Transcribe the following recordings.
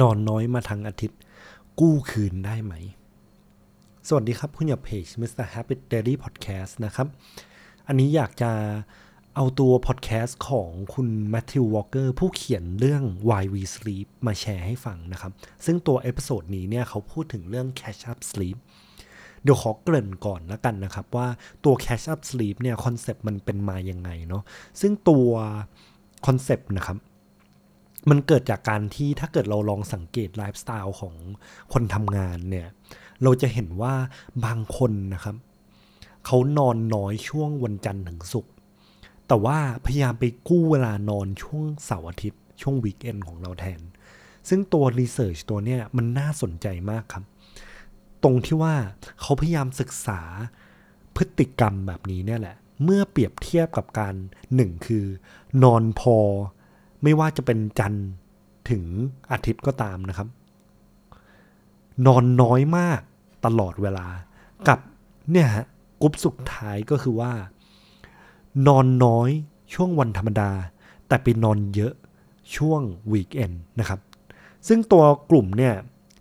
นอนน้อยมาทั้งอาทิตย์ กู้คืนได้ไหม สวัสดีครับ คุณอยู่เพจ Mr. Happy Daily Podcast นะครับ อันนี้อยากจะเอาตัวพอดแคสต์ของคุณ Matthew Walker ผู้เขียนเรื่อง Why We Sleep มาแชร์ให้ฟังนะครับ ซึ่งตัว episode นี้เนี่ยเขาพูดถึงเรื่อง Catch Up Sleep เดี๋ยวขอเกริ่นก่อนแล้วกันนะครับ ว่าตัว Catch Up Sleep เนี่ย concept มันเป็นมาอยังไงเนาะซึ่งตัวconcept นะครับ มันเกิดจากการที่ถ้าเกิดเราลองสังเกตไลฟ์สไตล์ของคนทำงานเนี่ย เราจะเห็นว่าบางคนนะครับ เขานอนน้อยช่วงวันจันทร์ถึงศุกร์แต่ว่าพยายามไปกู้เวลานอนช่วงเสาร์อาทิตย์ ช่วง weekend ของเราแทน ซึ่งตัว research ตัวเนี้ยมันน่าสนใจมากครับ ตรงที่ว่าเขาพยายามศึกษาพฤติกรรมแบบนี้เนี่ยแหละ เมื่อเปรียบเทียบกับการหนึ่งคือนอนพอ ไม่ว่าจะเป็นจันทร์ถึงอาทิตย์ก็ตามนะครับ นอนน้อยมากตลอดเวลากับเนี่ยฮะกรุ๊ปสุดท้ายก็คือว่า นอนน้อยช่วงวันธรรมดา แต่ไปนอนเยอะช่วงวีคเอนนะครับ ซึ่งตัวกลุ่มเนี่ย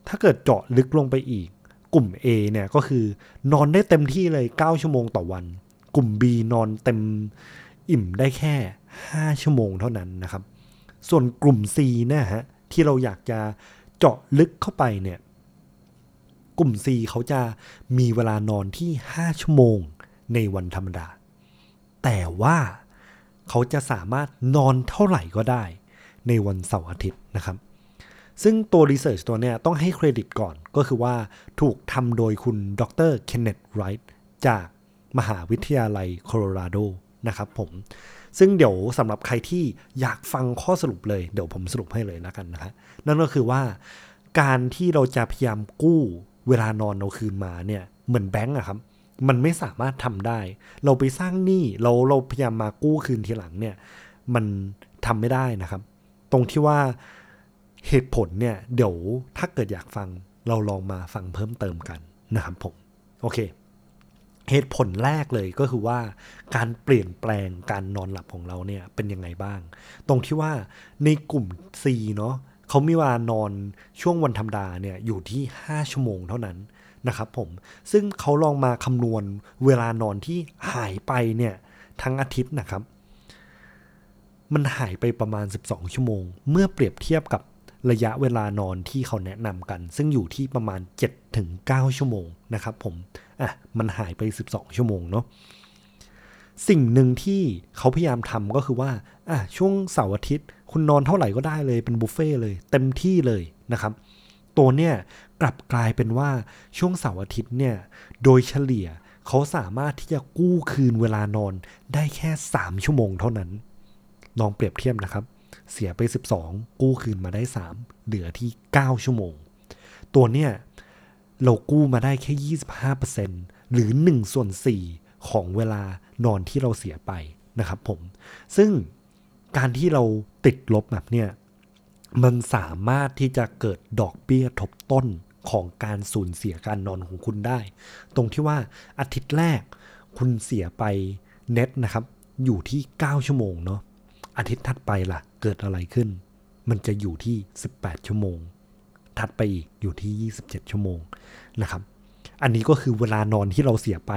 ถ้าเกิดเจาะลึกลงไปอีก กลุ่ม A เนี่ยก็คือนอนได้เต็มที่เลย 9 ชั่วโมงต่อวัน กลุ่ม B นอนเต็มอิ่มได้แค่ 5 ชั่วโมงเท่านั้นนะครับ ส่วนกลุ่ม C เนี่ยฮะที่เราอยากจะเจาะลึกเข้าไปเนี่ยกลุ่ม C เขาจะมีเวลานอนที่ 5 ชั่วโมงในวันธรรมดา แต่ว่าเขาจะสามารถนอนเท่าไหร่ก็ได้ในวันเสาร์อาทิตย์นะครับ ซึ่งตัวรีเสิร์ชตัวเนี้ยต้องให้เครดิตก่อนก็คือว่าถูกทำโดยคุณดรเคนเนตไรท์จากมหาวิทยาลัยโคโลราโดนะครับผม ซึ่งเดี๋ยวสำหรับใครที่อยากฟังข้อสรุปเลย เดี๋ยวผมสรุปให้เลยแล้วกันนะครับนั่นก็คือว่าการที่เราจะพยายามกู้เวลานอนเราคืนมาเนี่ยเหมือนแบงก์อะครับ มันไม่สามารถทำได้ เราไปสร้างหนี้เราเราพยายามมากู้คืนทีหลังเนี่ยมันทำไม่ได้นะครับ ตรงที่ว่าเหตุผลเนี่ยเดี๋ยวถ้าเกิดอยากฟังเราลองมาฟังเพิ่มเติมกันนะครับผมโอเค เหตุผลแรกเลยก็คือว่าการเปลี่ยนแปลงการนอนหลับของเราเนี่ยเป็นยังไงบ้าง ตรงที่ว่าในกลุ่ม C เนาะเขามีเวลานอนช่วงวันธรรมดาเนี่ยอยู่ที่ 5 ชั่วโมงเท่านั้นนะครับผม ซึ่งเขาลองมาคำนวณเวลานอนที่หายไปเนี่ยทั้งอาทิตย์นะครับ มันหายไปประมาณ 12 ชั่วโมง เมื่อเปรียบเทียบกับ ระยะเวลานอนที่เขาแนะนำกัน ซึ่งอยู่ที่ประมาณ 7-9 ชั่วโมงนะครับผมอะมันหายไป 12 ชั่วโมงเนาะสิ่งหนึ่งที่เขาพยายามทำก็คือว่าอะช่วงเสาร์อาทิตย์ คุณนอนเท่าไหร่ก็ได้เลยเป็นบุฟเฟ่เลย เต็มที่เลยนะครับ ตัวเนี่ยกลับกลายเป็นว่าช่วงเสาร์อาทิตย์เนี่ยโดยเฉลี่ยเขาสามารถที่จะกู้คืนเวลานอนได้แค่ 3 ชั่วโมงเท่านั้นลองเปรียบเทียบนะครับ เสียไป 12 กู้คืนมาได้ 3 เหลือที่ 9 ชั่วโมง ตัวเนี่ยเรากู้มาได้แค่ 25%หรือ1ส่วน4ของเวลานอนที่เราเสียไปนะครับผม ซึ่งการที่เราติดลบแบบเนี่ยมันสามารถที่จะเกิดดอกเบี้ยทบต้นของการสูญเสียการนอนของคุณได้ ตรงที่ว่าอาทิตย์แรกคุณเสียไปเน็ตนะครับ อยู่ที่ 9 ชั่วโมงเนาะ อาทิตย์ถัดไปล่ะ เกิดอะไรขึ้น มันจะอยู่ที่ 18 ชั่วโมง ถัดไปอีกอยู่ที่ 27 ชั่วโมงนะครับ อันนี้ก็คือเวลานอนที่เราเสียไป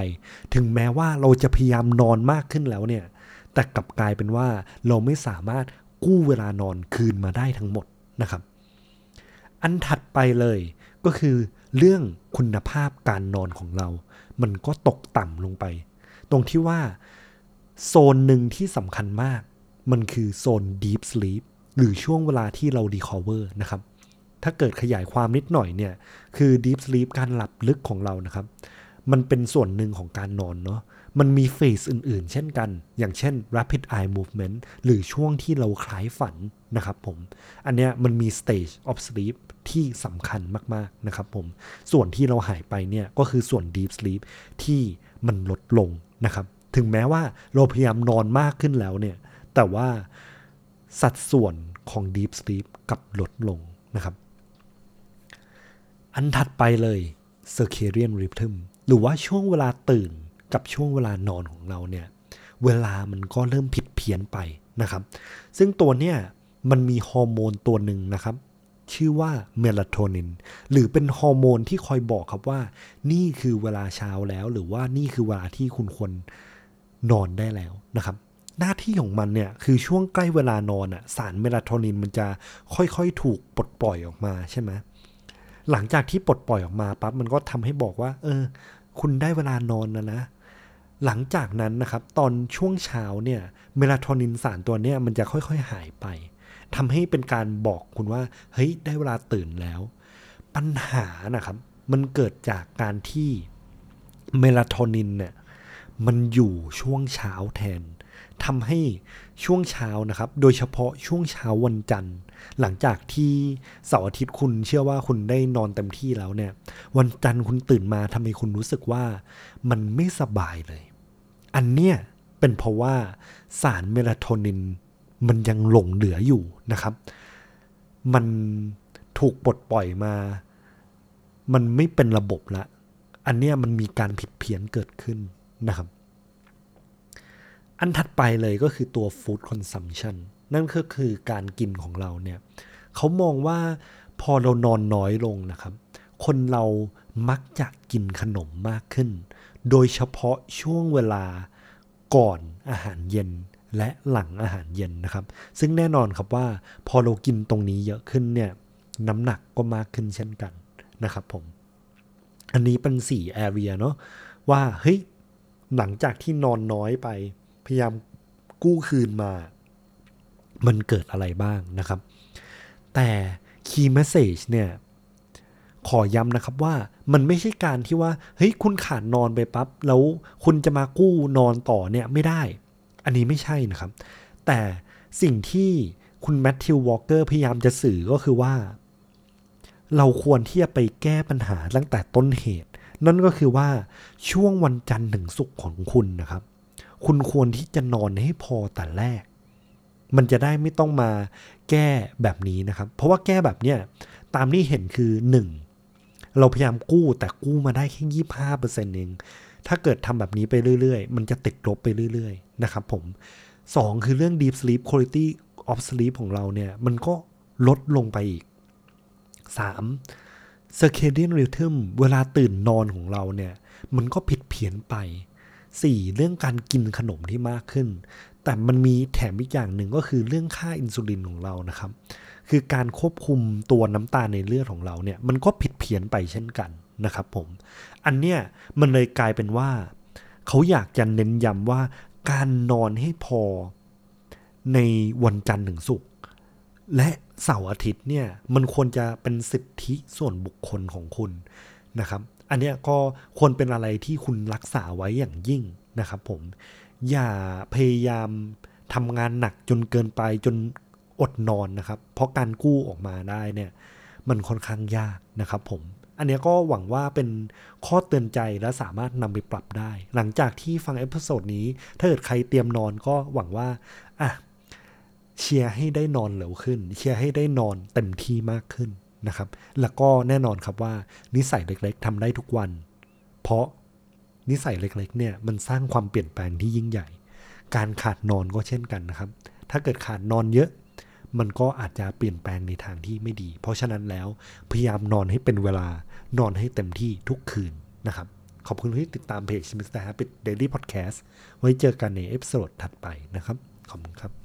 ถึงแม้ว่าเราจะพยายามนอนมากขึ้นแล้วเนี่ย แต่กลับกลายเป็นว่าเราไม่สามารถกู้เวลานอนคืนมาได้ทั้งหมดนะครับ อันถัดไปเลยก็คือเรื่องคุณภาพการนอนของเรา มันก็ตกต่ำลงไป ตรงที่ว่า โซนหนึ่งที่สำคัญมาก มันคือโซน deep sleep หรือช่วงเวลาที่เรา recover นะครับ ถ้าเกิดขยายความนิดหน่อยเนี่ย คือ deep sleep การหลับลึกของเรานะครับ มันเป็นส่วนหนึ่งของการนอนเนาะมันมีเฟสอื่นๆ เช่นกัน อย่างเช่น rapid eye movement หรือช่วงที่เราคล้ายฝันนะครับผม อันเนี้ยมันมี stage of sleep ที่สำคัญมากๆนะครับผม ส่วนที่เราหายไปเนี่ยก็คือส่วน deep sleep ที่มันลดลงนะครับ ถึงแม้ว่าเราพยายามนอนมากขึ้นแล้วเนี่ย แต่ว่าสัดส่วนของ deep sleep กับลดลงนะครับ อันถัดไปเลย circadian rhythm หรือว่าช่วงเวลาตื่นกับช่วงเวลานอนของเราเนี่ย เวลามันก็เริ่มผิดเพี้ยนไปนะครับ ซึ่งตัวเนี่ยมันมีฮอร์โมนตัวหนึ่งนะครับ ชื่อว่าเมลาโทนิน หรือเป็นฮอร์โมนที่คอยบอกครับว่า นี่คือเวลาเช้าแล้ว หรือว่านี่คือเวลาที่คุณควรนอนได้แล้วนะครับ หน้าที่ของมันเนี่ยคือช่วงใกล้เวลานอนอะสารเมลาโทนินมันจะค่อยๆ ถูกปลดปล่อยออกมาใช่ไหมหลังจากที่ปลดปล่อยออกมาปั๊บมันก็ทำให้บอกว่า เออ คุณได้เวลานอนแล้วนะหลังจากนั้นนะครับตอนช่วงเช้าเนี่ยเมลาโทนินสารตัวเนี้ยมันจะค่อยๆหายไปทำให้เป็นการบอกคุณว่า เฮ้ยได้เวลาตื่นแล้ว ปัญหานะครับ มันเกิดจากการที่เมลาโทนินเนี่ยมันอยู่ช่วงเช้าแทน ทำให้ช่วงเช้านะครับ โดยเฉพาะช่วงเช้าวันจันทร์ หลังจากที่เสาร์อาทิตย์คุณเชื่อว่าคุณได้นอนเต็มที่แล้วเนี่ย วันจันทร์คุณตื่นมาทำให้คุณรู้สึกว่ามันไม่สบายเลย อันเนี้ยเป็นเพราะว่าสารเมลาโทนินมันยังหลงเหลืออยู่นะครับ มันถูกปลดปล่อยมา มันไม่เป็นระบบละ อันเนี้ยมันมีการผิดเพี้ยนเกิดขึ้นนะครับ อันถัดไปเลยก็คือตัว food consumption นั่นก็คือการกินของเราเนี่ยเขามองว่าพอเรานอนน้อยลงนะครับ คนเรามักจะกินขนมมากขึ้น โดยเฉพาะช่วงเวลาก่อนอาหารเย็นและหลังอาหารเย็นนะครับ ซึ่งแน่นอนครับว่าพอเรากินตรงนี้เยอะขึ้นเนี่ยน้ำหนักก็มากขึ้นเช่นกันนะครับผม อันนี้เป็นสี่แอเรียเนาะว่าเฮ้ยหลังจากที่นอนน้อยไป พยายามกู้คืนมา มันเกิดอะไรบ้างนะครับ แต่ Key Message เนี่ย ขอย้ำนะครับว่ามันไม่ใช่การที่ว่า เฮ้ย คุณขาดนอนไปปับ๊บ แล้วคุณจะมากู้นอนต่อเนี่ยไม่ได้ อันนี้ไม่ใช่นะครับ แต่สิ่งที่คุณแมทธิววอลเกอร์พยายามจะสื่อก็คือว่า เราควรที่จะไปแก้ปัญหาตั้งแต่ต้นเหตุ นั่นก็คือว่าช่วงวันจันทร์ถึงศุกร์ของคุณนะครับ คุณควรที่จะนอนให้พอแต่แรก มันจะได้ไม่ต้องมาแก้แบบนี้นะครับ เพราะว่าแก้แบบเนี้ยตามที่เห็นคือ 1. เราพยายามกู้แต่กู้มาได้แค่ยี่ห้าเปอร์เซ็นต์เองถ้าเกิดทำแบบนี้ไปเรื่อยๆ มันจะติดลบไปเรื่อยๆ นะครับผม 2. คือเรื่อง deep sleep quality of sleep ของเราเนี่ย มันก็ลดลงไปอีก 3. circadian rhythm เวลาตื่นนอนของเราเนี่ย มันก็ผิดเพี้ยนไป 4. เรื่องการกินขนมที่มากขึ้น แต่มันมีแถมอีกอย่างหนึ่งก็คือเรื่องค่าอินซูลินของเรานะครับ คือการควบคุมตัวน้ำตาลในเลือดของเราเนี่ยมันก็ผิดเพี้ยนไปเช่นกันนะครับผม อันเนี้ยมันเลยกลายเป็นว่า เขาอยากจะเน้นย้ำว่าการนอนให้พอในวันจันทร์ถึงศุกร์และเสาร์อาทิตย์เนี่ยมันควรจะเป็นสิทธิส่วนบุคคลของคุณนะครับ อันเนี้ยก็ควรเป็นอะไรที่คุณรักษาไว้อย่างยิ่งนะครับผม อย่าพยายามทำงานหนักจนเกินไปจนอดนอนนะครับ เพราะการกู้ออกมาได้เนี่ยมันค่อนข้างยากนะครับผม อันนี้ก็หวังว่าเป็นข้อเตือนใจและสามารถนำไปปรับได้ หลังจากที่ฟัง episode นี้ ถ้าเกิดใครเตรียมนอนก็หวังว่าอะเชียร์ให้ได้นอนเร็วขึ้น เชียร์ให้ได้นอนเต็มที่มากขึ้น นะครับ แล้วก็แน่นอนครับว่านิสัยเล็กๆทำได้ทุกวัน เพราะนิสัยเล็กๆเนี่ยมันสร้างความเปลี่ยนแปลงที่ยิ่งใหญ่ การขาดนอนก็เช่นกันนะครับ ถ้าเกิดขาดนอนเยอะ มันก็อาจจะเปลี่ยนแปลงในทางที่ไม่ดี เพราะฉะนั้นแล้วพยายามนอนให้เป็นเวลานอนให้เต็มที่ทุกคืนนะครับ ขอบคุณที่ติดตามเพจ Mr. Happy Daily Podcast ไว้เจอกันใน episode ถัดไปนะครับ ขอบคุณครับ